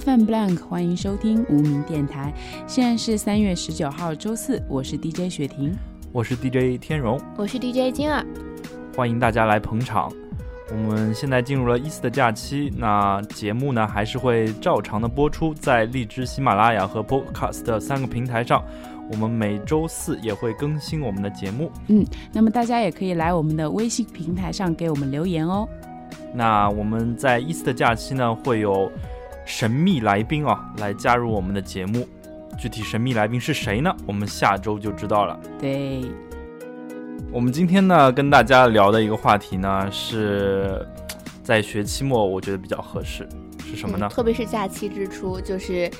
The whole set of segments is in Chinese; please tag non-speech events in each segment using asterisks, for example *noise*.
FM Blank，欢迎收听无名电台。现在是三月十九号周四，我是 DJ 雪婷，我是 DJ 天荣，我是 DJ 金儿，欢迎大家来捧场。我们现在进入了伊斯的假期，那节目呢还是会照常的播出在荔枝、喜马拉雅和 Podcast 三个平台上。我们每周四也会更新我们的节目。嗯，那么大家也可以来我们的微信平台上给我们留言哦。那我们在伊斯的假期呢会有神秘来宾啊来加入我们的节目，具体神秘来宾是谁呢？我们下周就知道了。对。我们今天呢，跟大家聊的一个话题呢，是在学期末，我觉得比较合适，是什么呢？特别是假期之初，就是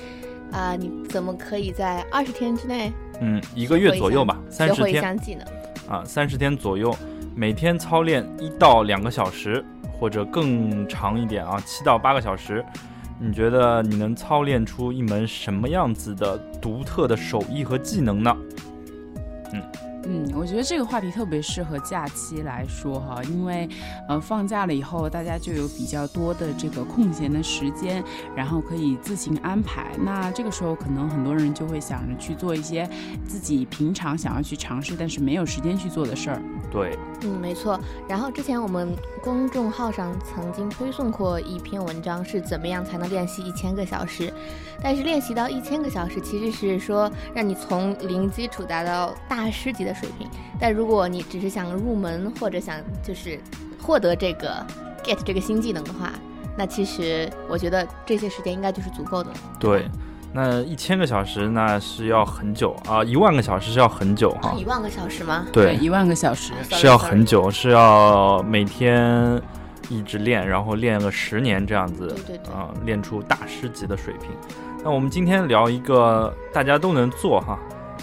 啊，你怎么可以在二十天之内，嗯，一个月左右吧，三十天，一项技能啊，三十天左右，每天操练一到两个小时，或者更长一点啊，七到八个小时，你觉得你能操练出一门什么样子的独特的手艺和技能呢？嗯。嗯，我觉得这个话题特别适合假期来说哈，因为，呃，放假了以后，大家就有比较多的这个空闲的时间，然后可以自行安排。那这个时候，可能很多人就会想着去做一些自己平常想要去尝试，但是没有时间去做的事儿。对，嗯，没错。然后之前我们公众号上曾经推送过一篇文章，是怎么样才能练习一千个小时？但是练习到一千个小时，其实是说让你从零基础达到大师级的水平。但如果你只是想入门或者想就是获得这个 get 这个新技能的话，那其实我觉得这些时间应该就是足够的了。对，那一千个小时那是要很久啊，一万个小时是要很久哈。一万个小时吗？对，一万个小时是要很久，是要每天一直练，然后练个十年这样子，对对啊，练出大师级的水平。那我们今天聊一个大家都能做哈，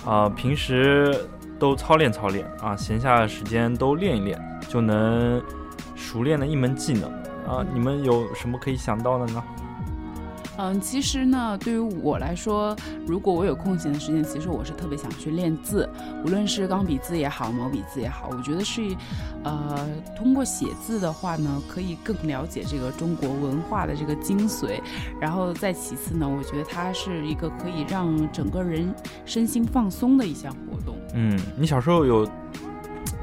啊，平时都操练操练啊，闲暇的时间都练一练，就能熟练的一门技能啊。你们有什么可以想到的呢？嗯，其实呢，对于我来说，如果我有空闲的时间，其实我是特别想去练字，无论是钢笔字也好，毛笔字也好，我觉得是，呃，通过写字的话呢，可以更了解这个中国文化的这个精髓。然后再其次呢，我觉得它是一个可以让整个人身心放松的一项活动。嗯，你小时候有？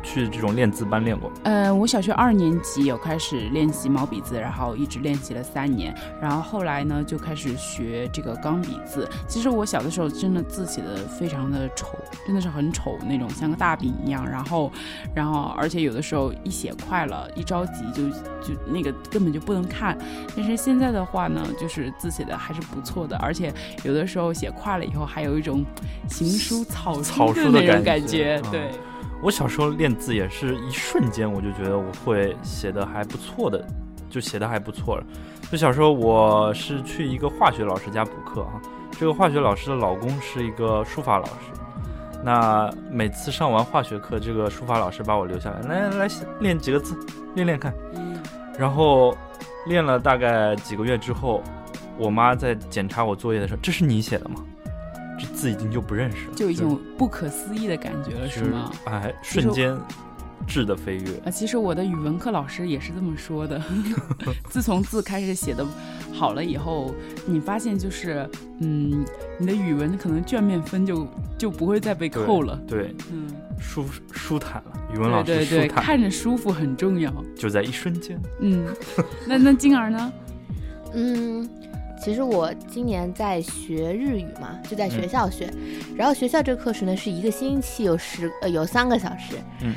去这种练字班练过？呃，我小学二年级有开始练习毛笔字，然后一直练习了三年，然后后来呢就开始学这个钢笔字。其实我小的时候真的字写的非常的丑，真的是很丑那种，像个大饼一样。然后，然后而且有的时候一写快了，一着急就就那个根本就不能看。但是现在的话呢，就是字写的还是不错的，而且有的时候写快了以后还有一种行书草草书的那种感觉，对。我小时候练字也是一瞬间，我就觉得我会写的还不错的，就写的还不错了。就小时候我是去一个化学老师家补课啊，这个化学老师的老公是一个书法老师。那每次上完化学课，这个书法老师把我留下来，来来练几个字，练练看。然后练了大概几个月之后，我妈在检查我作业的时候，这是你写的吗？字已经就不认识了，就已经不可思议的感觉了，是吗？哎，瞬间质的飞跃啊！其实我的语文课老师也是这么说的。*laughs* 自从字开始写的好了以后，你发现就是，嗯，你的语文可能卷面分就就不会再被扣了。对，嗯，舒舒坦了，语文老师舒坦，看着舒服很重要，就在一瞬间。嗯，那那静儿呢？嗯。其实我今年在学日语嘛，就在学校学，然后学校这个课时呢是一个星期有十呃有三个小时，嗯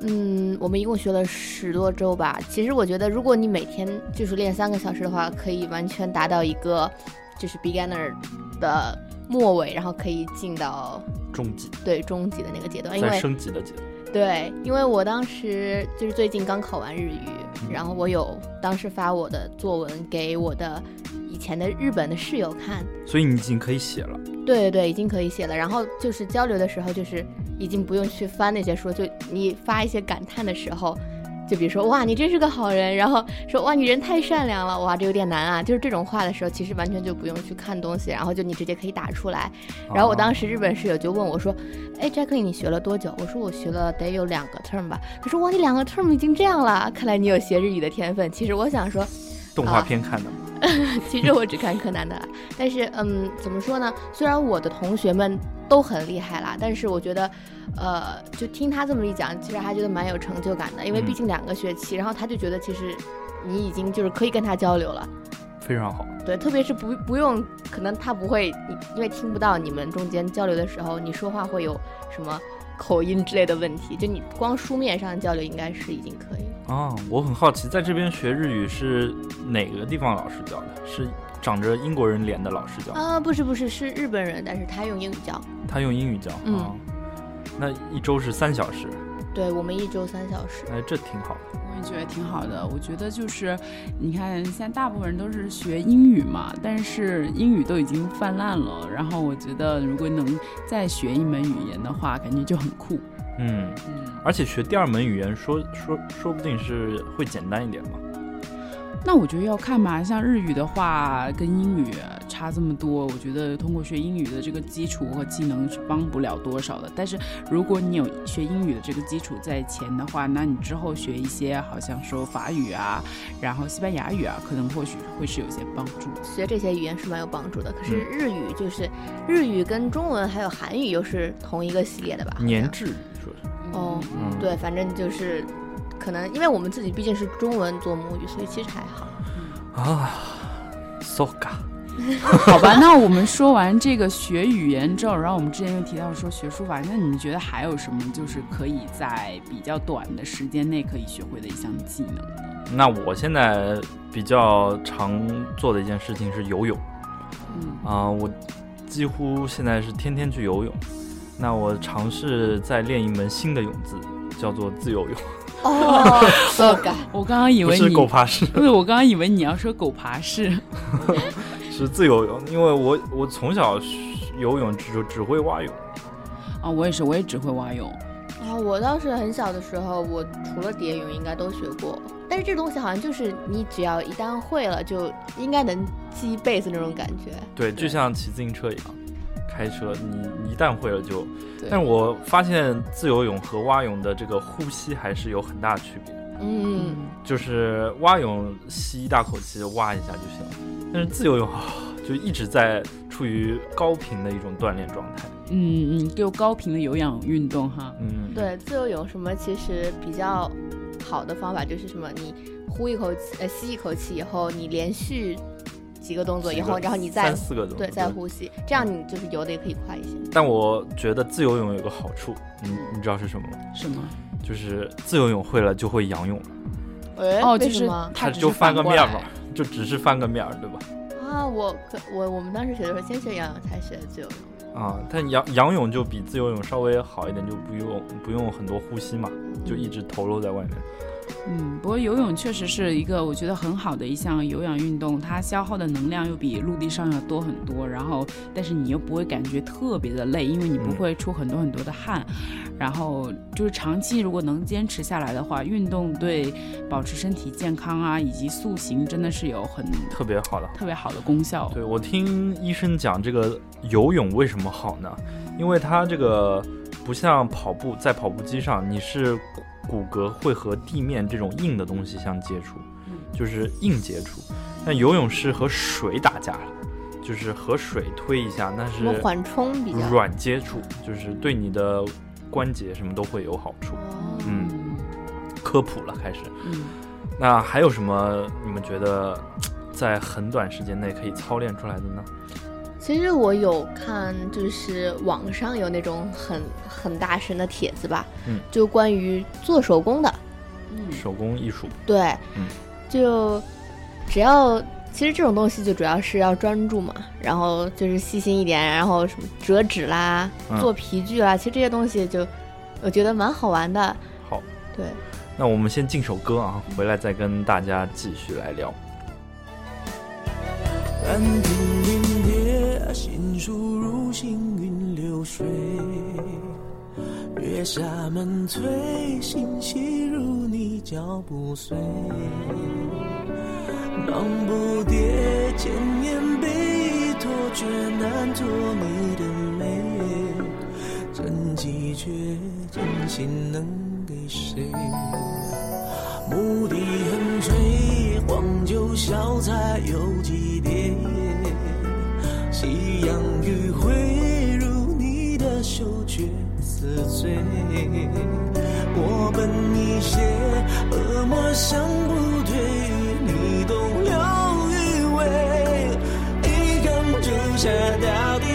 嗯，我们一共学了十多周吧。其实我觉得，如果你每天就是练三个小时的话，可以完全达到一个就是 beginner 的末尾，然后可以进到中级，对中级的那个阶段，因为升级的阶段。对，因为我当时就是最近刚考完日语，然后我有当时发我的作文给我的。以前的日本的室友看，所以你已经可以写了。对对对，已经可以写了。然后就是交流的时候，就是已经不用去翻那些书，就你发一些感叹的时候，就比如说哇，你真是个好人，然后说哇，你人太善良了，哇，这有点难啊。就是这种话的时候，其实完全就不用去看东西，然后就你直接可以打出来。然后我当时日本室友就问我说，哎，Jackie，你学了多久？我说我学了得有两个 term 吧。他说哇，你两个 term 已经这样了，看来你有学日语的天分。其实我想说，动画片看的吗？*laughs* 其实我只看柯南的，但是嗯，怎么说呢？虽然我的同学们都很厉害啦，但是我觉得，呃，就听他这么一讲，其实还觉得蛮有成就感的，因为毕竟两个学期，然后他就觉得其实你已经就是可以跟他交流了。非常好。对，特别是不不用，可能他不会，因为听不到你们中间交流的时候，你说话会有什么口音之类的问题，就你光书面上交流应该是已经可以了。啊，我很好奇，在这边学日语是哪个地方老师教的？是长着英国人脸的老师教？啊，不是不是，是日本人，但是他用英语教。他用英语教。嗯。那一周是三小时。对我们一周三小时。哎，这挺好的。我也觉得挺好的。我觉得就是，你看现在大部分人都是学英语嘛，但是英语都已经泛滥了。然后我觉得，如果能再学一门语言的话，感觉就很酷。嗯嗯。而且学第二门语言，说说说不定是会简单一点嘛。那我觉得要看嘛，像日语的话，跟英语差这么多，我觉得通过学英语的这个基础和技能是帮不了多少的。但是如果你有学英语的这个基础在前的话，那你之后学一些，好像说法语啊，然后西班牙语啊，可能或许会是有些帮助。学这些语言是蛮有帮助的。可是日语就是日语跟中文还有韩语又是同一个系列的吧？年制语说是。哦，对，反正就是。可能因为我们自己毕竟是中文做母语，所以其实还好。啊，so ga，*laughs* 好吧。那我们说完这个学语言之后，然后我们之前又提到说学书法，那你们觉得还有什么就是可以在比较短的时间内可以学会的一项技能呢？那我现在比较常做的一件事情是游泳。嗯啊，我几乎现在是天天去游泳。那我尝试在练一门新的泳姿，叫做自由泳。哦，*laughs* 我刚我刚刚以为你是狗爬式，*laughs* 不是我刚刚以为你要说狗爬式，*laughs* 是自由泳，因为我我从小游泳只只会蛙泳，啊，我也是，我也只会蛙泳，啊，我倒是很小的时候，我除了蝶泳应该都学过，但是这东西好像就是你只要一旦会了，就应该能记一辈子那种感觉，对，就像骑自行车一样。开车，你一旦会了就，但是我发现自由泳和蛙泳的这个呼吸还是有很大区别。嗯，就是蛙泳吸一大口气，蛙一下就行了，但是自由泳就一直在处于高频的一种锻炼状态。嗯嗯，就高频的有氧运动哈。嗯，对，自由泳什么其实比较好的方法就是什么，你呼一口气，呃，吸一口气以后，你连续。几个动作以后，然后你再三四个动作，对，再呼吸，这样你就是游的也可以快一些。但我觉得自由泳有个好处，你你知道是什么吗？什么？就是自由泳会了就会仰泳了。哦，就是他就翻个面嘛，就只是翻个面，对吧？啊，我可我我们当时学的时候先学仰泳，才学的自由泳。啊，但仰仰泳就比自由泳稍微好一点，就不用不用很多呼吸嘛，就一直投露在外面。嗯，不过游泳确实是一个我觉得很好的一项有氧运动，它消耗的能量又比陆地上要多很多。然后，但是你又不会感觉特别的累，因为你不会出很多很多的汗。然后就是长期如果能坚持下来的话，运动对保持身体健康啊以及塑形真的是有很特别好的特别好的功效。对我听医生讲，这个游泳为什么好呢？因为它这个不像跑步，在跑步机上你是。骨骼会和地面这种硬的东西相接触，就是硬接触。但游泳是和水打架了，就是和水推一下，那是缓冲比较软接触，就是对你的关节什么都会有好处。嗯，科普了，开始。嗯，那还有什么你们觉得在很短时间内可以操练出来的呢？其实我有看，就是网上有那种很很大神的帖子吧，嗯，就关于做手工的，手工艺术，对，嗯，就只要其实这种东西就主要是要专注嘛，然后就是细心一点，然后什么折纸啦、做皮具啦，其实这些东西就我觉得蛮好玩的。好，对，那我们先进首歌啊，回来再跟大家继续来聊。心书如行云流水，月下门催，心细如你脚步碎。忙不迭，千年悲托，却难做你的美。真迹绝真心能给谁？牧笛横吹，黄酒。不晓才有几碟？夕阳余晖如你的嗅觉似醉，我本一些，恶魔想不退，你懂有余味，一缸朱砂到底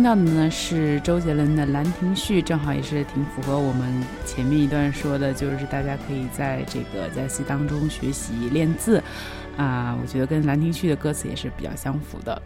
听到的呢是周杰伦的《兰亭序》，正好也是挺符合我们前面一段说的，就是大家可以在这个在戏当中学习练字，啊、我觉得跟《兰亭序》的歌词也是比较相符的。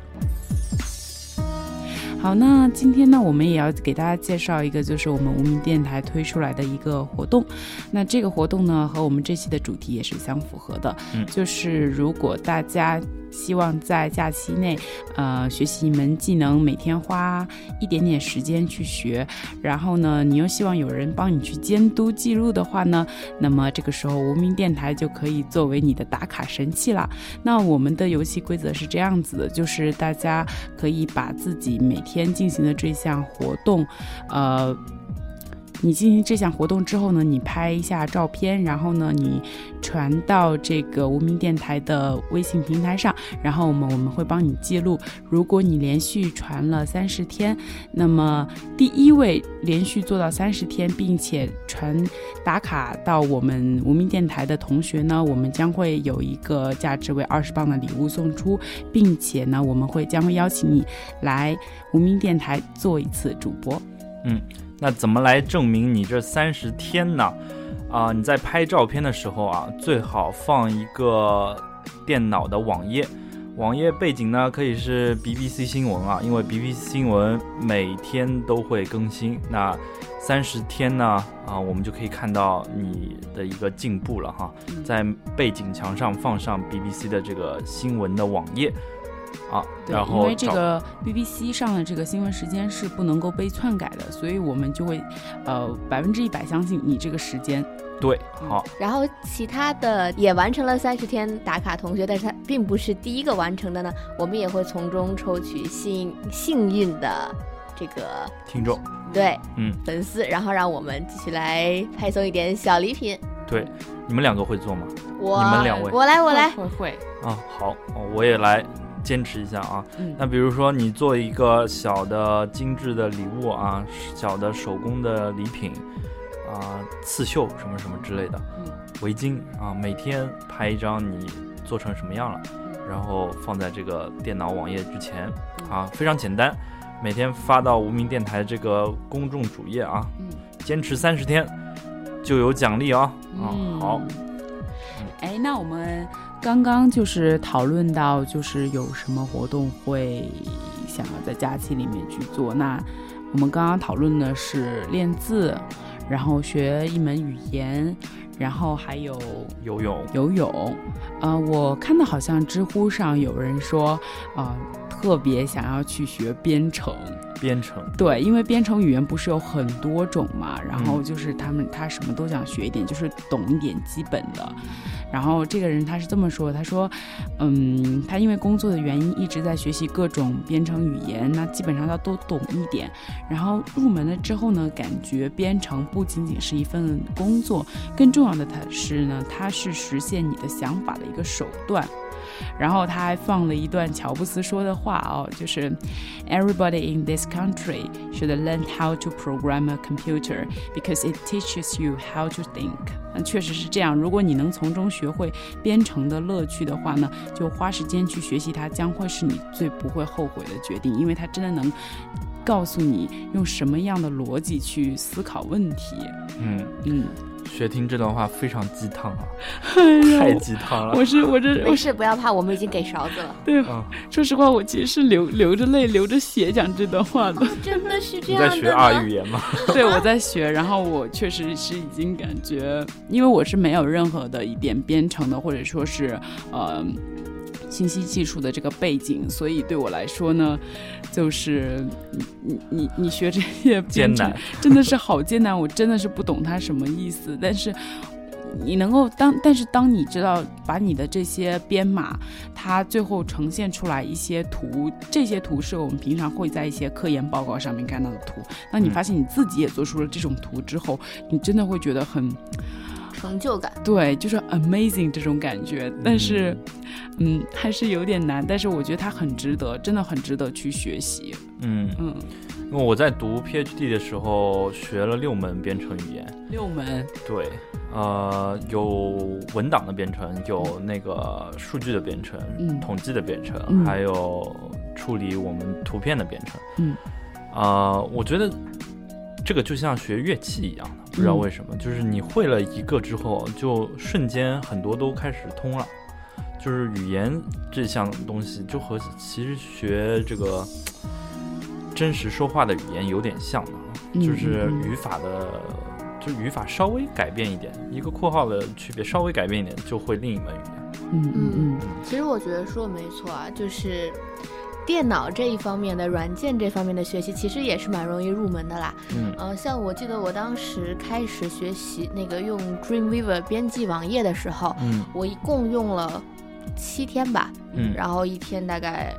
好，那今天呢，我们也要给大家介绍一个，就是我们无名电台推出来的一个活动。那这个活动呢，和我们这期的主题也是相符合的，嗯就是如果大家希望在假期内，呃，学习一门技能，每天花一点点时间去学，然后呢，你又希望有人帮你去监督记录的话呢，那么这个时候无名电台就可以作为你的打卡神器啦。那我们的游戏规则是这样子的，就是大家可以把自己每天进行的这项活动，呃。你进行这项活动之后呢，你拍一下照片，然后呢，你传到这个无名电台的微信平台上，然后我们我们会帮你记录。如果你连续传了三十天，那么第一位连续做到三十天，并且传打卡到我们无名电台的同学呢，我们将会有一个价值为二十磅的礼物送出，并且呢，我们会将会邀请你来无名电台做一次主播。嗯那怎么来证明你这三十天呢？啊、你在拍照片的时候啊，最好放一个电脑的网页，网页背景呢可以是 BBC 新闻啊，因为 BBC 新闻每天都会更新。那三十天呢，啊，我们就可以看到你的一个进步了哈。在背景墙上放上 BBC 的这个新闻的网页，啊，对然，后因为这个 BBC 上的这个新闻时间是不能够被篡改的，所以我们就会呃百分之一百相信你这个时间。对，好，然后其他的也完成了三十天打卡同学，但是他并不是第一个完成的呢，我们也会从中抽取幸幸运的这个听众，对嗯，粉丝，然后让我们继续来派送一点小礼品。对，你们两个会做吗？我你们两位我来，我来。会会，啊，好，哦我也来坚持一下啊。嗯。那比如说你做一个小的精致的礼物啊，小的手工的礼品啊，刺绣什么什么之类的，嗯。围巾啊，每天拍一张你做成什么样了，嗯。然后放在这个电脑网页之前啊，非常简单，每天发到无名电台这个公众主页啊，嗯。坚持三十天就有奖励啊啊，嗯。好，哎，那我们刚刚就是讨论到，就是有什么活动会想要在假期里面去做。那我们刚刚讨论的是练字，然后学一门语言，然后还有游泳，游泳。呃，我看到好像知乎上有人说，啊、特别想要去学编程。编程，对，因为编程语言不是有很多种嘛，然后嗯就是他们他什么都想学一点，就是懂一点基本的。然后这个人他是这么说，他说，嗯，他因为工作的原因一直在学习各种编程语言，那基本上要都懂一点。然后入门了之后呢，感觉编程不仅仅是一份工作，更重要的它是呢，它是实现你的想法的一个手段。然后他还放了一段乔布斯说的话哦，就是 Everybody in this country should learn how to program a computer because it teaches you how to think。那确实是这样，如果你能从中学会编程的乐趣的话呢，就花时间去学习它，将会是你最不会后悔的决定，因为它真的能告诉你用什么样的逻辑去思考问题。嗯，嗯，学听这段话非常鸡汤啊，哎太，鸡汤了。我是我这我没事，不要怕，我们已经给勺子了。对，嗯，说实话，我其实是流流着泪、流着血讲这段话的。真的是这样的在学二语言吗？*laughs* 对，我在学，然后我确实是已经感觉，因为我是没有任何的一点编程的，或者说是呃信息技术的这个背景，所以对我来说呢，就是你你你你学这些艰难，真的是好艰难，我真的是不懂它什么意思，但是。你能够当，但是当你知道把你的这些编码，它最后呈现出来一些图，这些图是我们平常会在一些科研报告上面看到的图。当你嗯发现你自己也做出了这种图之后，你真的会觉得很成就感。对，就是 amazing 这种感觉。但是，嗯，还是有点难。但是我觉得它很值得，真的很值得去学习。嗯，嗯，因为我在读 PhD 的时候学了六门编程语言，六门，对，呃，有文档的编程，有那个数据的编程，嗯统计的编程，嗯还有处理我们图片的编程。嗯，啊，我觉得这个就像学乐器一样的，不知道嗯为什么，就是你会了一个之后，就瞬间很多都开始通了。就是语言这项东西，就和其实学这个真实说话的语言有点像的，嗯就是语法的，就语法稍微改变一点，一个括号的区别稍微改变一点，就会另一门语言。嗯嗯嗯其实我觉得说的没错啊，就是电脑这一方面的软件这方面的学习，其实也是蛮容易入门的啦。嗯。呃，像我记得我当时开始学习那个用 Dreamweaver 编辑网页的时候，嗯。我一共用了七天吧，嗯。然后一天大概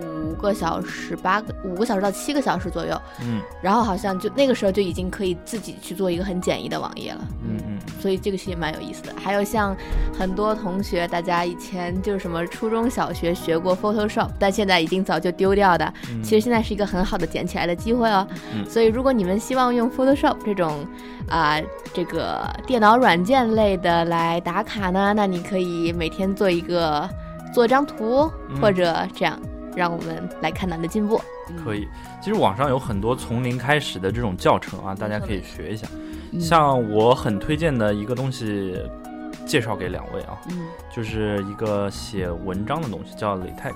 五个小时、八个五个小时到七个小时左右，嗯然后好像就那个时候就已经可以自己去做一个很简易的网页了。嗯嗯所以这个其实也蛮有意思的。还有像很多同学，大家以前就是什么初中小学学过 Photoshop，但现在已经早就丢掉的，嗯，其实现在是一个很好的捡起来的机会哦。嗯所以如果你们希望用 Photoshop 这种啊、这个电脑软件类的来打卡呢，那你可以每天做一个做张图，嗯或者这样。让我们来看到你的进步。可以。其实网上有很多从零开始的这种教程啊，大家可以学一下。嗯像我很推荐的一个东西，介绍给两位啊，嗯就是一个写文章的东西，叫 LaTeX，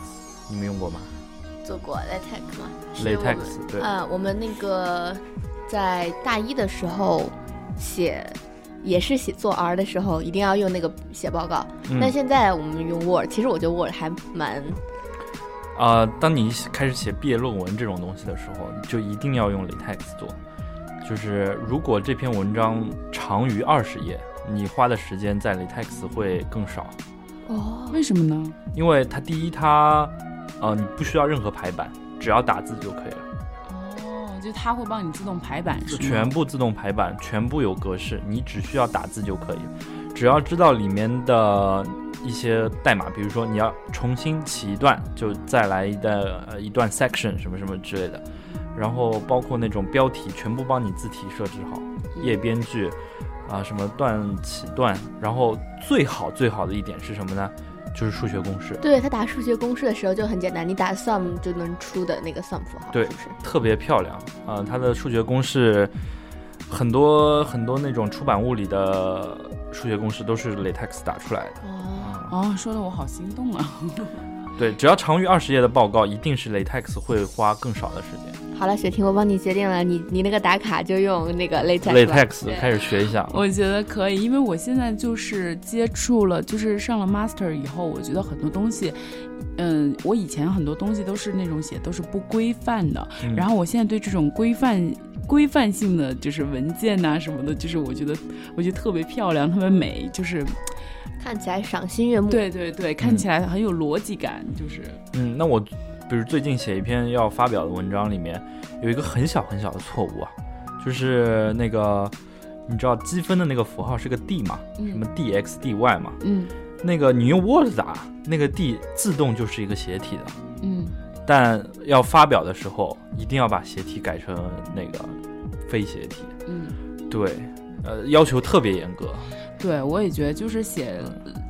你们用过吗做过 LaTeX 吗？LaTeX 对，啊，我们那个在大一的时候写，也是写做 R 的时候，一定要用那个写报告。嗯但现在我们用 Word，其实我觉得 Word 还蛮啊、当你开始写毕业论文这种东西的时候，就一定要用 LaTeX 做。就是如果这篇文章长于二十页，你花的时间在 LaTeX 会更少，哦，为什么呢？因为它第一它，呃，你不需要任何排版，只要打字就可以了。哦就它会帮你自动排版，是吗全部自动排版，全部有格式，你只需要打字就可以。只要知道里面的一些代码，比如说你要重新起一段，就再来一段呃一段 section 什么什么之类的，然后包括那种标题，全部帮你字体设置好，页编剧啊、什么段起段，然后最好最好的一点是什么呢？就是数学公式，对他打数学公式的时候就很简单，你打 sum 就能出的那个 sum 符号，对是不是？特别漂亮啊、它的数学公式很多很多那种出版物里的数学公式都是 LaTeX 打出来的。哦，哦，说的我好心动啊！*laughs* 对，只要长于二十页的报告，一定是 LaTeX 会花更少的时间。好了，雪婷，我帮你决定了，你你那个打卡就用那个 latex LaTeX 开始学一下，我觉得可以，因为我现在就是接触了，就是上了 master 以后，我觉得很多东西，嗯，我以前很多东西都是那种写都是不规范的，嗯然后我现在对这种规范。规范性的就是文件呐、什么的，就是我觉得我觉得特别漂亮，特别美，就是看起来赏心悦目。，对对对，看起来很有逻辑感，就是嗯，那我比如最近写一篇要发表的文章，里面有一个很小很小的错误啊，就是那个你知道积分的那个符号是个 d 嘛，什么嗯 dx dy 嘛，嗯那个你用 Word 打，那个 d 自动就是一个斜体的。嗯但要发表的时候，一定要把斜体改成那个非斜体。嗯，对，呃，要求特别严格。对我也觉得就是写，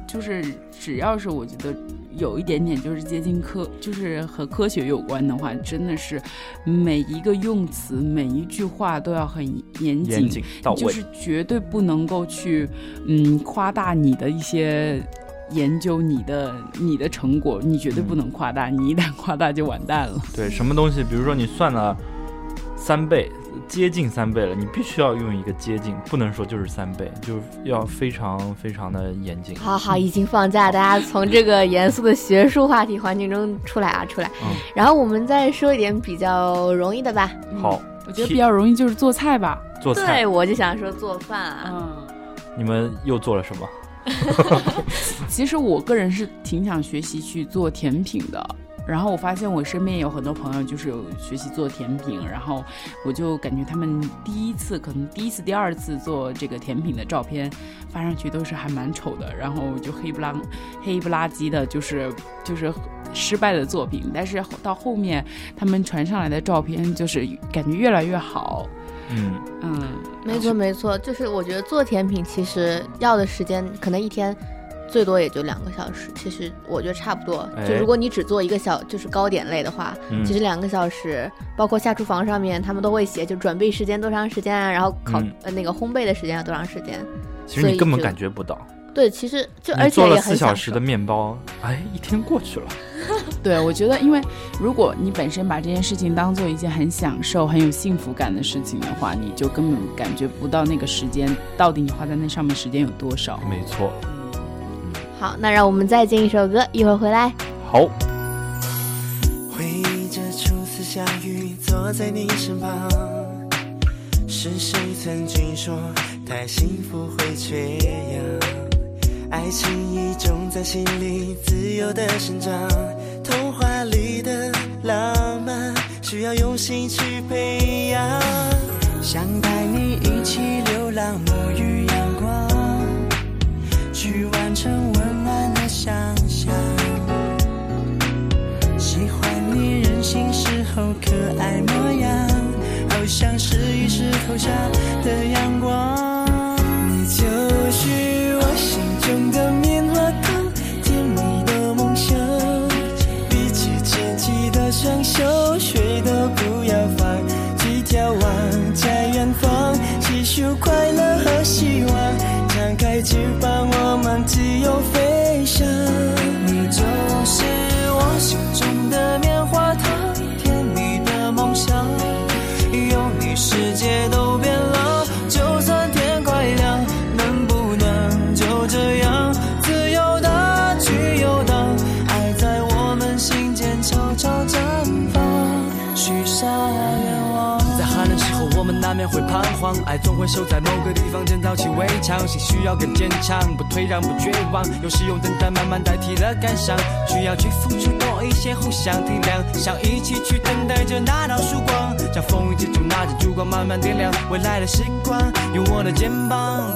就是只要是我觉得有一点点就是接近科，就是和科学有关的话，真的是每一个用词、每一句话都要很严谨，严谨到位。就是绝对不能够去嗯夸大你的一些。研究你的你的成果，你绝对不能夸大，你一旦夸大就完蛋了。对，什么东西，比如说你算了三倍，接近三倍了，你必须要用一个接近，不能说就是三倍，就是要非常非常的严谨。好好，已经放假，大家从这个严肃的学术话题环境中出来啊，出来。嗯然后我们再说一点比较容易的吧。好，我觉得比较容易就是做菜吧。做菜对，，我就想说做饭啊。嗯，你们又做了什么？*laughs* 其实我个人是挺想学习去做甜品的。然后我发现我身边有很多朋友就是有学习做甜品，然后我就感觉他们第一次可能第一次、第二次做这个甜品的照片发上去都是还蛮丑的，然后就黑不拉黑不拉几的，就是就是失败的作品。但是到后面他们传上来的照片就是感觉越来越好，嗯，嗯，没错没错，就是我觉得做甜品其实要的时间可能一天最多也就两个小时，其实我觉得差不多。哎就如果你只做一个小就是糕点类的话，嗯其实两个小时，包括下厨房上面他们都会写，就准备时间多长时间啊，然后烤、嗯呃那个烘焙的时间要多长时间。其实你根本感觉不到，对，其实就而且也做了四小时的面包，哎，一天过去了。*laughs* *laughs* 对，我觉得，因为如果你本身把这件事情当做一件很享受、很有幸福感的事情的话，你就根本感觉不到那个时间到底你花在那上面时间有多少。没错，好，那让我们再进一首歌，一会儿回来。好，回忆着初次相遇，坐在你身旁，是谁曾经说太幸福会缺氧？爱情已种在心里，自由的生长。童话里的浪漫，需要用心去培养。想带你一起流浪，沐浴成温暖的想象。喜欢你任性时候可爱模样，好像是一石头下的阳光。我们难免会彷徨，爱总会守在某个地方建造起围墙，心需要更坚强，不退让，不绝望。有时用等待慢慢代替了感伤，需要去付出多一些，互相体谅，想一起去等待着那道曙光。将风雨之中拿着烛光慢慢点亮未来的时光，有我的肩膀。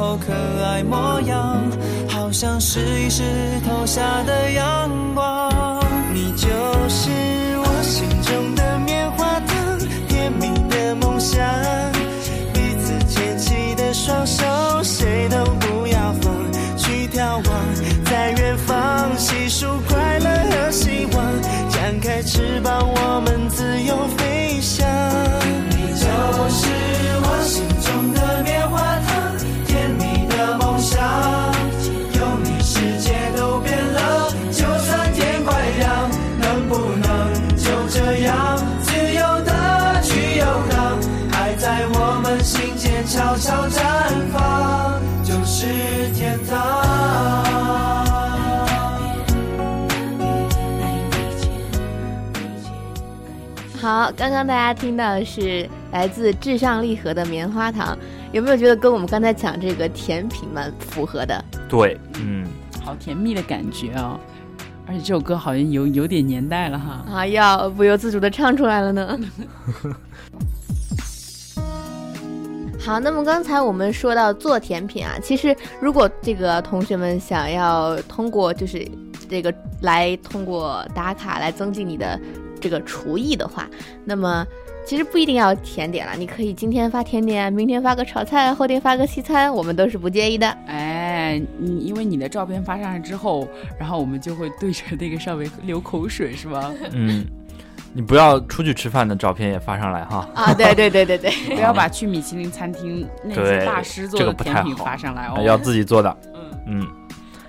候可爱模样，好像是一石头下的阳好，刚刚大家听到的是来自至上励合的棉花糖，有没有觉得跟我们刚才讲这个甜品蛮符合的？对，嗯，好甜蜜的感觉哦。而且这首歌好像有有点年代了哈。啊，要不由自主的唱出来了呢。*laughs* 好，那么刚才我们说到做甜品啊，其实如果这个同学们想要通过就是这个来通过打卡来增进你的这个厨艺的话，那么其实不一定要甜点了，你可以今天发甜点，明天发个炒菜，后天发个西餐，我们都是不介意的。哎，你因为你的照片发上来之后，然后我们就会对着那个上面流口水，是吗？*laughs* 嗯，你不要出去吃饭的照片也发上来哈。啊，对对对对对，*laughs* 不要把去米其林餐厅那些大师做的甜品个不太好发上来哦。要自己做的。嗯，嗯，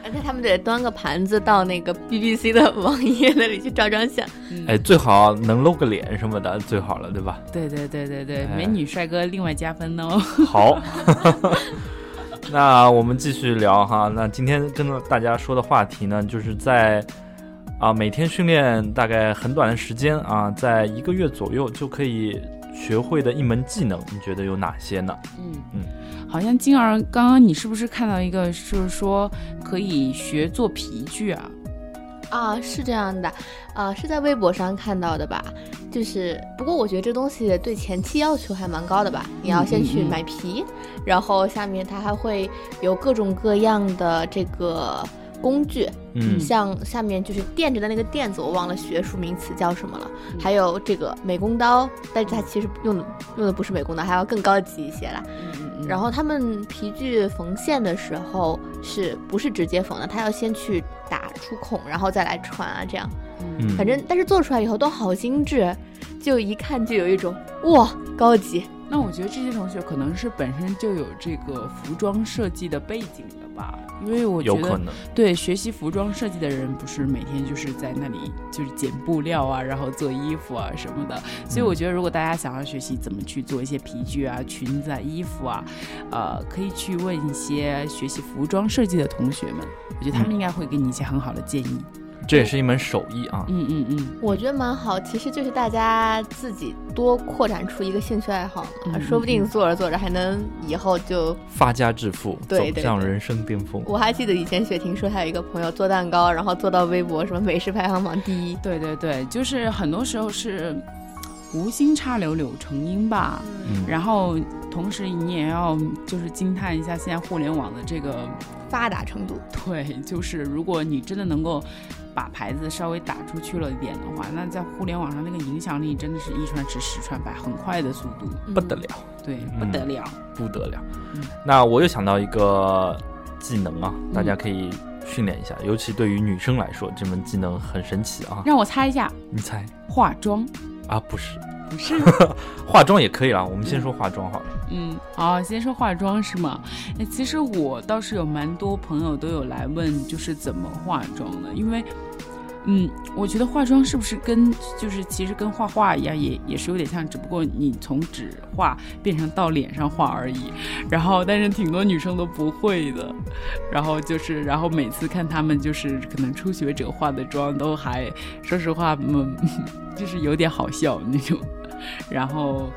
而且他们得端个盘子到那个 BBC 的网页那里去照张相。嗯哎，最好能露个脸什么的最好了，对吧？对对对对对，哎美女帅哥另外加分哦。*laughs* 好，*laughs* 那我们继续聊哈。那今天跟大家说的话题呢，就是在啊每天训练大概很短的时间啊，在一个月左右就可以学会的一门技能，你觉得有哪些呢？嗯嗯，好像金儿，刚刚你是不是看到一个，就是说可以学做皮具啊？啊，是这样的，啊，是在微博上看到的吧？就是，不过我觉得这东西对前期要求还蛮高的吧。你要先去嗯嗯买皮，然后下面它还会有各种各样的这个工具，嗯像下面就是垫着的那个垫子，我忘了学术名词叫什么了。还有这个美工刀，但是它其实用的用的不是美工刀，还要更高级一些啦。嗯嗯然后他们皮具缝线的时候是不是直接缝的？他要先去打出孔，然后再来穿啊，这样。嗯，反正但是做出来以后都好精致，就一看就有一种哇高级。那我觉得这些同学可能是本身就有这个服装设计的背景的吧，因为我觉得有可能。对学习服装设计的人，不是每天就是在那里就是剪布料啊，然后做衣服啊什么的。所以我觉得，如果大家想要学习怎么去做一些皮具啊、裙子啊、衣服啊，呃，可以去问一些学习服装设计的同学们，我觉得他们嗯应该会给你一些很好的建议。这也是一门手艺啊。嗯嗯嗯，我觉得蛮好，其实就是大家自己多扩展出一个兴趣爱好嘛，嗯说不定做着做着还能以后就。发家致富，走向人生巅峰。我还记得以前雪婷说她有一个朋友做蛋糕，然后做到微博什么美食排行榜第一。对对对，就是很多时候是无心插柳柳成荫吧。嗯，然后同时你也要就是惊叹一下现在互联网的这个发达程度，对，就是如果你真的能够把牌子稍微打出去了一点的话，那在互联网上那个影响力真的是一传十，十传百，很快的速度，不得了，对，不得了。不得了嗯。那我又想到一个技能啊，嗯大家可以训练一下，尤其对于女生来说，这门技能很神奇啊。让我猜一下，你猜化妆啊？不是，不是？化妆也可以啦。我们先说化妆好了。嗯，好，先说化妆是吗？哎，其实我倒是有蛮多朋友都有来问，就是怎么化妆的，因为嗯，我觉得化妆是不是跟就是其实跟画画一样，也也是有点像，只不过你从纸画变成到脸上画而已。然后，但是挺多女生都不会的。然后就是，然后每次看她们就是可能初学者化的妆，都还说实话，嗯，就是有点好笑那种。然后，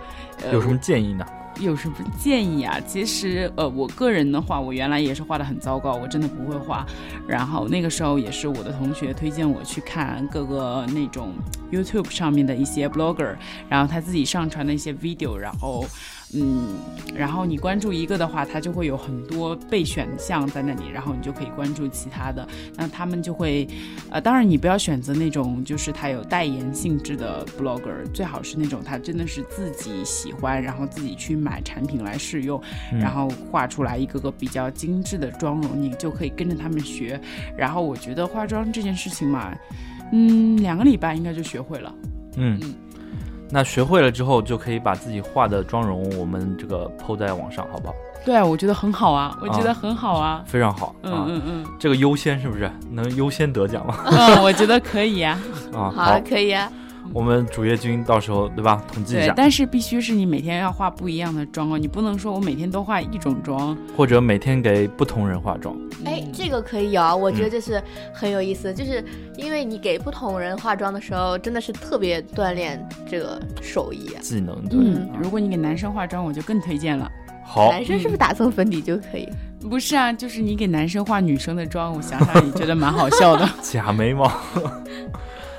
呃、有什么建议呢？有什么建议啊？其实，呃，我个人的话，我原来也是画的很糟糕，我真的不会画。然后那个时候也是我的同学推荐我去看各个那种 YouTube 上面的一些 blogger，然后他自己上传的一些 video，然后。嗯，然后你关注一个的话，它就会有很多备选项在那里，然后你就可以关注其他的。那他们就会，呃，当然你不要选择那种就是它有代言性质的 blogger，最好是那种他真的是自己喜欢，然后自己去买产品来试用，嗯然后画出来一个个比较精致的妆容，你就可以跟着他们学。然后我觉得化妆这件事情嘛，嗯，两个礼拜应该就学会了。嗯嗯，那学会了之后，就可以把自己画的妆容，我们这个 PO 在网上，好不好？对啊，我觉得很好啊，我觉得啊很好啊。非常好嗯啊！嗯嗯这个优先是不是能优先得奖吗？嗯，我觉得可以啊。*laughs* 啊，好，可以啊。我们主页君到时候对吧？统计一对，下，但是必须是你每天要化不一样的妆哦，你不能说我每天都化一种妆。或者每天给不同人化妆。哎，这个可以啊，我觉得嗯这是很有意思，就是因为你给不同人化妆的时候，真的是特别锻炼这个手艺啊。技能对，如果你给男生化妆，我就更推荐了。好，男生是不是打蹭粉底就可以？不是啊，就是你给男生化女生的妆，我想想也觉得蛮好笑的。*laughs* 假眉毛。*laughs*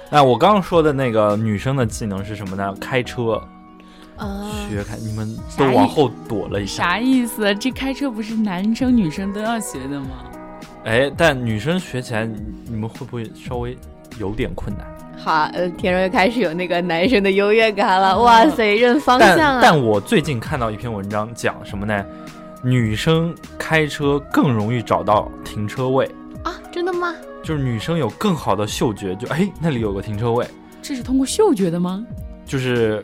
那我刚刚说的那个女生的技能是什么呢？开车，啊，学开，你们都往后躲了一下。啥意思？这开车不是男生女生都要学的吗？哎，但女生学起来，你你们会不会稍微有点困难？好，呃，田荣又开始有那个男生的优越感了。哦哇塞，认方但向啊！但我最近看到一篇文章讲什么呢？女生开车更容易找到停车位，啊，真的吗？就是女生有更好的嗅觉，就哎那里有个停车位，这是通过嗅觉的吗？就是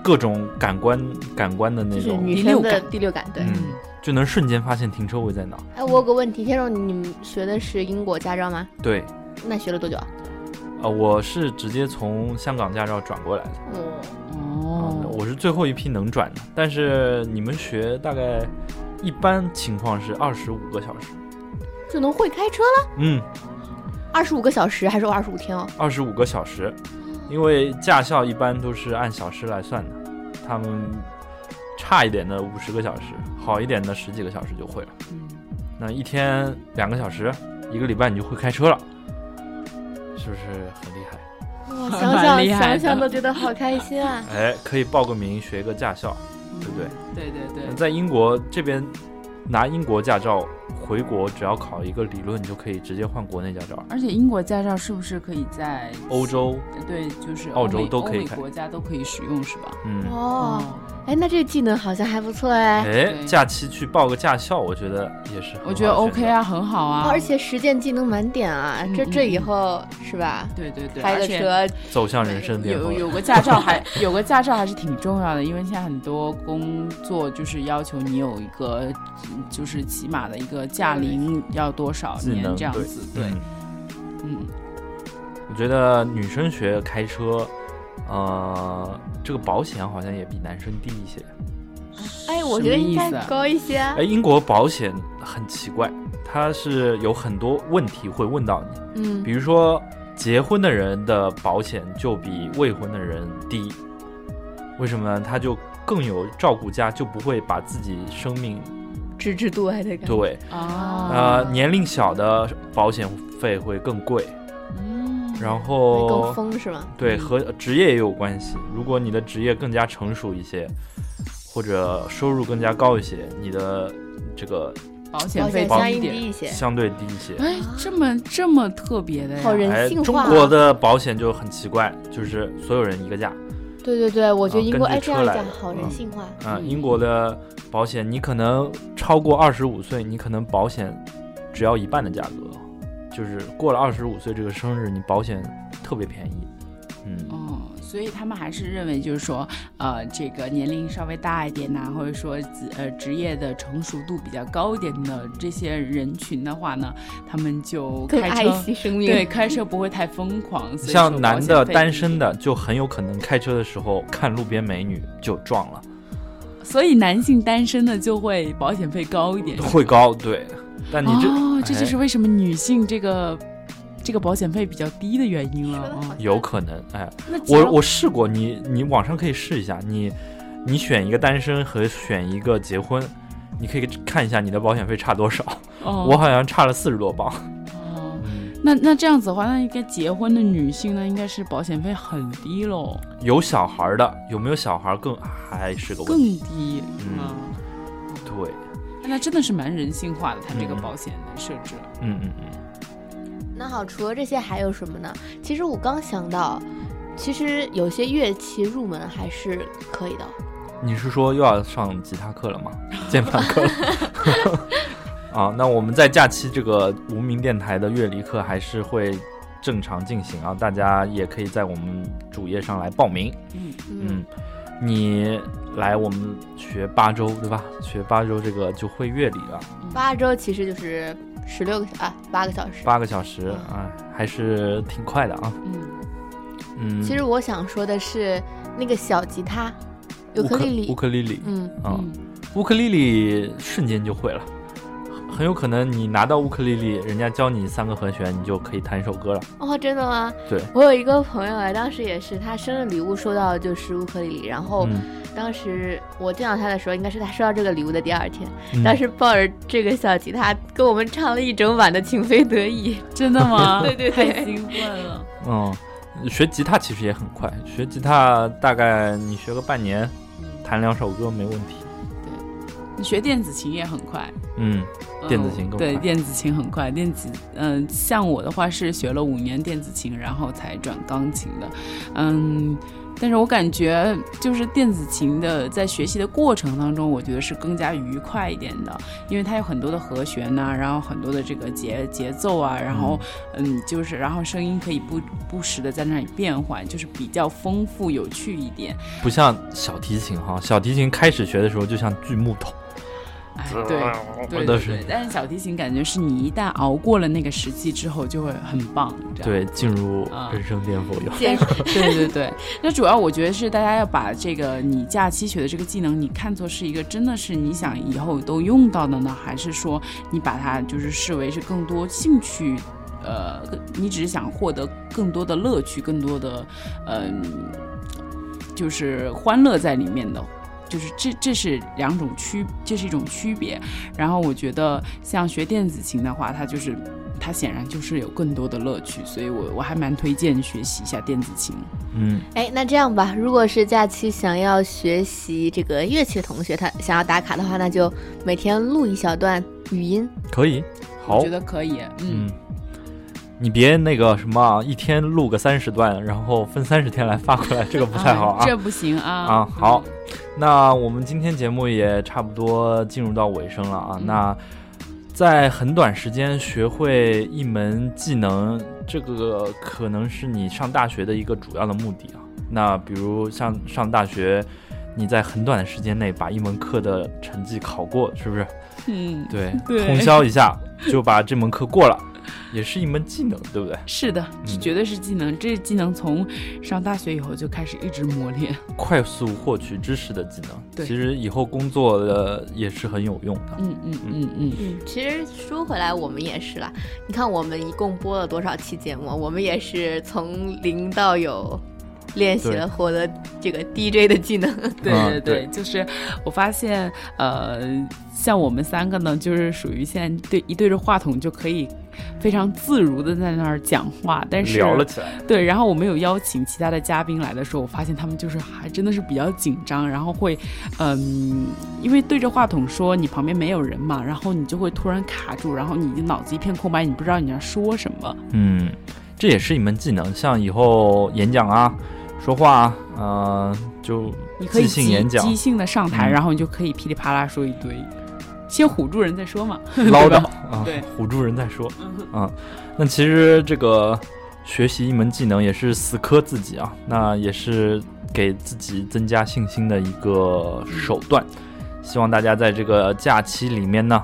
各种感官感官的那就是种，女生的第六感第六感，对。嗯，就能瞬间发现停车位在哪。哎，我有个问题，天荣，你们学的是英国驾照吗？对，那学了多久啊？呃，我是直接从香港驾照转过来的，哦，我是最后一批能转的。但是你们学大概一般情况是二十五个小时，就能会开车了？嗯，二十五个小时还是二十五天哦？二十五个小时，因为驾校一般都是按小时来算的，他们差一点的五十个小时，好一点的十几个小时就会了。嗯那一天两个小时，一个礼拜你就会开车了，是不是很厉害？哇，想想想想都觉得好开心啊！*laughs* 哎，可以报个名学个驾校，对不对？对对对，在英国这边拿英国驾照回国，只要考一个理论你就可以直接换国内驾照。而且英国驾照是不是可以在欧洲，对，就是澳洲都可以国家都可以使用是吧？嗯，哦，哎，那这个技能好像还不错哎。哎，假期去报个驾校，我觉得也是。我觉得 OK 啊，很好啊。而且实践技能满点啊，这嗯这以嗯后是吧？对对对，开个车，走向人生巅峰。有有个驾照还 *laughs* 有个驾照还是挺重要的，因为现在很多工作就是要求你有一个嗯就是起码的一个驾龄要多少年这样子，对，嗯嗯，我觉得女生学开车，呃，这个保险好像也比男生低一些。哎，我觉得应该高一些啊哎，。英国保险很奇怪，它是有很多问题会问到你，嗯比如说结婚的人的保险就比未婚的人低，为什么呢？他就更有照顾家，就不会把自己生命置之度外的感觉。对，啊，呃，年龄小的保险费会更贵，嗯，然后更疯是吗？对，和职业也有关系。如果你的职业更加成熟一些，或者收入更加高一些，你的这个保险费保低一些。相对低一些。哎，这么这么特别的呀？好人性化啊国的保险就很奇怪，就是所有人一个价对对对，我觉得啊英国哎这样讲好人性化。啊。嗯英国的保险，你可能超过二十五岁，你可能保险只要一半的价格，就是过了二十五岁这个生日，你保险特别便宜。嗯，哦，所以他们还是认为，就是说，呃，这个年龄稍微大一点呐、或者说呃职业的成熟度比较高一点的这些人群的话呢，他们就更爱开车惜生命。对开车不会太疯狂。像男的单身的，就很有可能开车的时候看路边美女就撞了，所以男性单身的就会保险费高一点。会高。对，但你这哦，这就是哎为什么女性这个这个保险费比较低的原因了。哦有可能哎。那我我试过，你你网上可以试一下，你你选一个单身和选一个结婚，你可以看一下你的保险费差多少。哦我好像差了四十多磅。哦，嗯，那那这样子的话，那应该结婚的女性呢，应该是保险费很低喽，有小孩的有没有小孩更还是个问更。低。嗯啊对，那真的是蛮人性化的，它这个嗯保险的设置。嗯嗯嗯，那好，除了这些还有什么呢？其实我刚想到，其实有些乐器入门还是可以的。你是说又要上吉他课了吗？*laughs* 键盘课了？*laughs* 啊，那我们在假期这个无名电台的乐理课还是会正常进行啊，大家也可以在我们主页上来报名。嗯，嗯，你来我们学八周对吧？学八周这个就会乐理了，八周其实就是十六个啊八个小时。八个小时啊，还是挺快的啊。嗯，嗯，其实我想说的是那个小吉他，尤克里里。乌，克丽丽，嗯，啊，嗯。乌克丽丽瞬间就会了，很有可能你拿到乌克丽丽，人家教你三个和弦，你就可以弹一首歌了。哦，真的吗？对，我有一个朋友啊，当时也是他生日礼物收到就是乌克丽丽，然后嗯，当时我见到他的时候，应该是他收到这个礼物的第二天，嗯当时抱着这个小吉他跟我们唱了一整晚的《情非得已》。真的吗？*laughs* 对对对太兴奋了。嗯，学吉他其实也很快，学吉他大概你学个半年，弹两首歌没问题。你学电子琴也很快，嗯，电子琴对，电子琴很快。电子，嗯、像我的话是学了五年电子琴，然后才转钢琴的，嗯。但是我感觉，就是电子琴的在学习的过程当中，我觉得是更加愉快一点的，因为它有很多的和弦呐、然后很多的这个节节奏啊，然后嗯，就是然后声音可以不不时的在那里变换，就是比较丰富有趣一点。不像小提琴哈，小提琴开始学的时候就像锯木头，哎，对，对对对，但是小提琴感觉是你一旦熬过了那个时期之后，就会很棒。对，进入啊人生巅峰有。对对对，那主要我觉得是大家要把这个你假期学的这个技能，你看作是一个真的是你想以后都用到的呢，还是说你把它就是视为是更多兴趣？呃，你只是想获得更多的乐趣，更多的嗯、就是欢乐在里面的。就是这这是两种区，这是一种区别。然后我觉得像学电子琴的话，它就是它显然就是有更多的乐趣，所以我我还蛮推荐学习一下电子琴。嗯，哎，那这样吧，如果是假期想要学习这个乐器的同学，他想要打卡的话，那就每天录一小段语音。可以，好我觉，得可以，嗯，嗯，你别那个什么啊，一天录个三十段，然后分三十天来发过来，这个不太好啊。这不行啊啊好那我们今天节目也差不多进入到尾声了啊。嗯那在很短时间学会一门技能，这个可能是你上大学的一个主要的目的啊。那比如像上大学，你在很短的时间内把一门课的成绩考过，是不是？嗯，对，对通宵一下就把这门课过了，也是一门技能，对不对？是的，这嗯绝对是技能。这技能从上大学以后就开始一直磨练。快速获取知识的技能，对其实以后工作的也是很有用的。嗯嗯嗯嗯，嗯，其实说回来，我们也是啦。你看，我们一共播了多少期节目？我们也是从零到有，练习了获得这个 DJ 的技能。*laughs* 对嗯对对，就是我发现，呃，像我们三个呢，就是属于现在对一对着话筒就可以非常自如的在那儿讲话，但是聊了起来，对，然后我们有邀请其他的嘉宾来的时候，我发现他们就是还真的是比较紧张，然后会，嗯，因为对着话筒说，你旁边没有人嘛，然后你就会突然卡住，然后你的脑子一片空白，你不知道你要说什么。嗯，这也是一门技能。像以后演讲啊、说话啊，呃，就你可以即兴演讲即兴的上台，嗯然后你就可以噼里啪啦说一堆，先唬住人再说嘛。*laughs* 唠叨啊对，唬住人再说嗯啊。那其实这个学习一门技能也是死磕自己啊，那也是给自己增加信心的一个手段。希望大家在这个假期里面呢，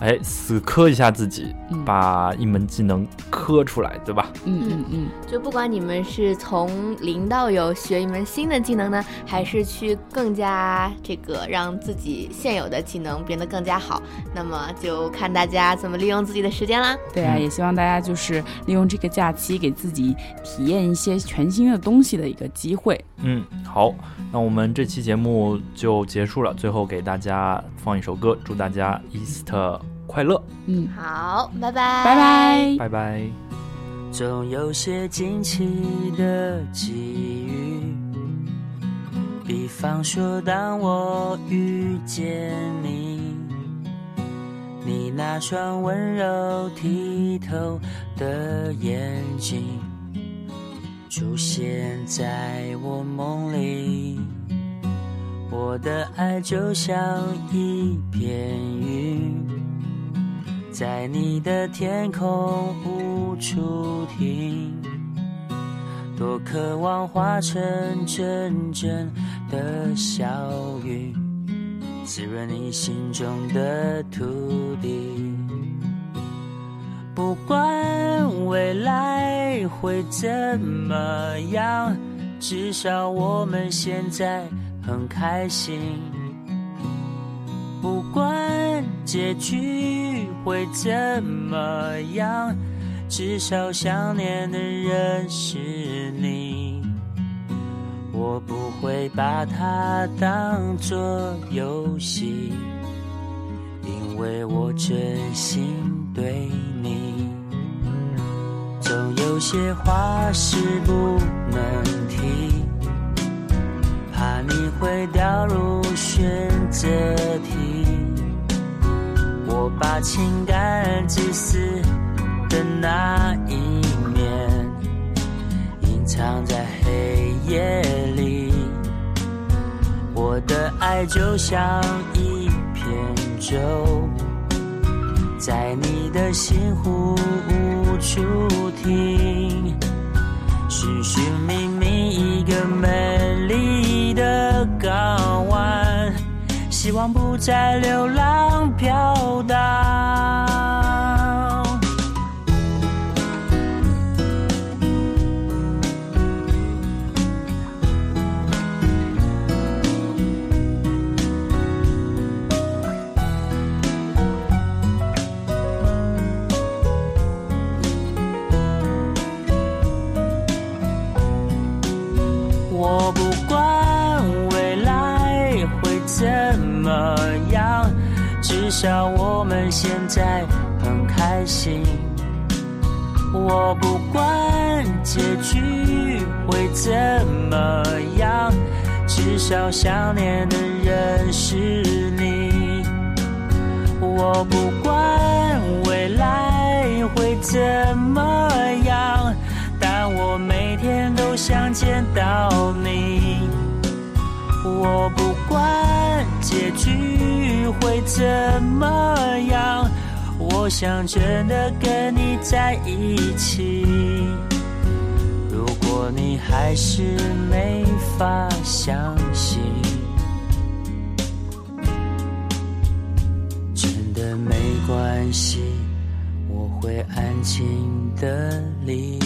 哎，死磕一下自己，嗯把一门技能磕出来，对吧？嗯嗯嗯，就不管你们是从零到有学一门新的技能呢，还是去更加这个让自己现有的技能变得更加好，那么就看大家怎么利用自己的时间啦。对啊，嗯也希望大家就是利用这个假期给自己体验一些全新的东西的一个机会。嗯，好，那我们这期节目就结束了。最后给大家放一首歌，祝大家 Easter 快乐，嗯，好，拜拜，拜拜。拜拜。总有些惊奇的际遇，比方说，当我遇见你，你那双温柔剔透的眼睛出现在我梦里，我的爱就像一片云。在你的天空无处停，多渴望化成阵阵的小雨，滋润你心中的土地。不管未来会怎么样，至少我们现在很开心。不管结局会怎么样，至少想念的人是你。我不会把它当作游戏，因为我真心对你。总有些话是不能提。怕你会掉入选择题。我把情感自私的那一面隐藏在黑夜里。我的爱就像一片舟，在你的心湖无处停。寻寻觅觅一个美丽的港湾，希望不再流浪飘荡。现在很开心。我不管结局会怎么样，至少想念的人是你。我不管未来会怎么样，但我每天都想见到你。我不管结局会怎么样，我想真的跟你在一起。如果你还是没法相信。真的没关系，我会安静的离。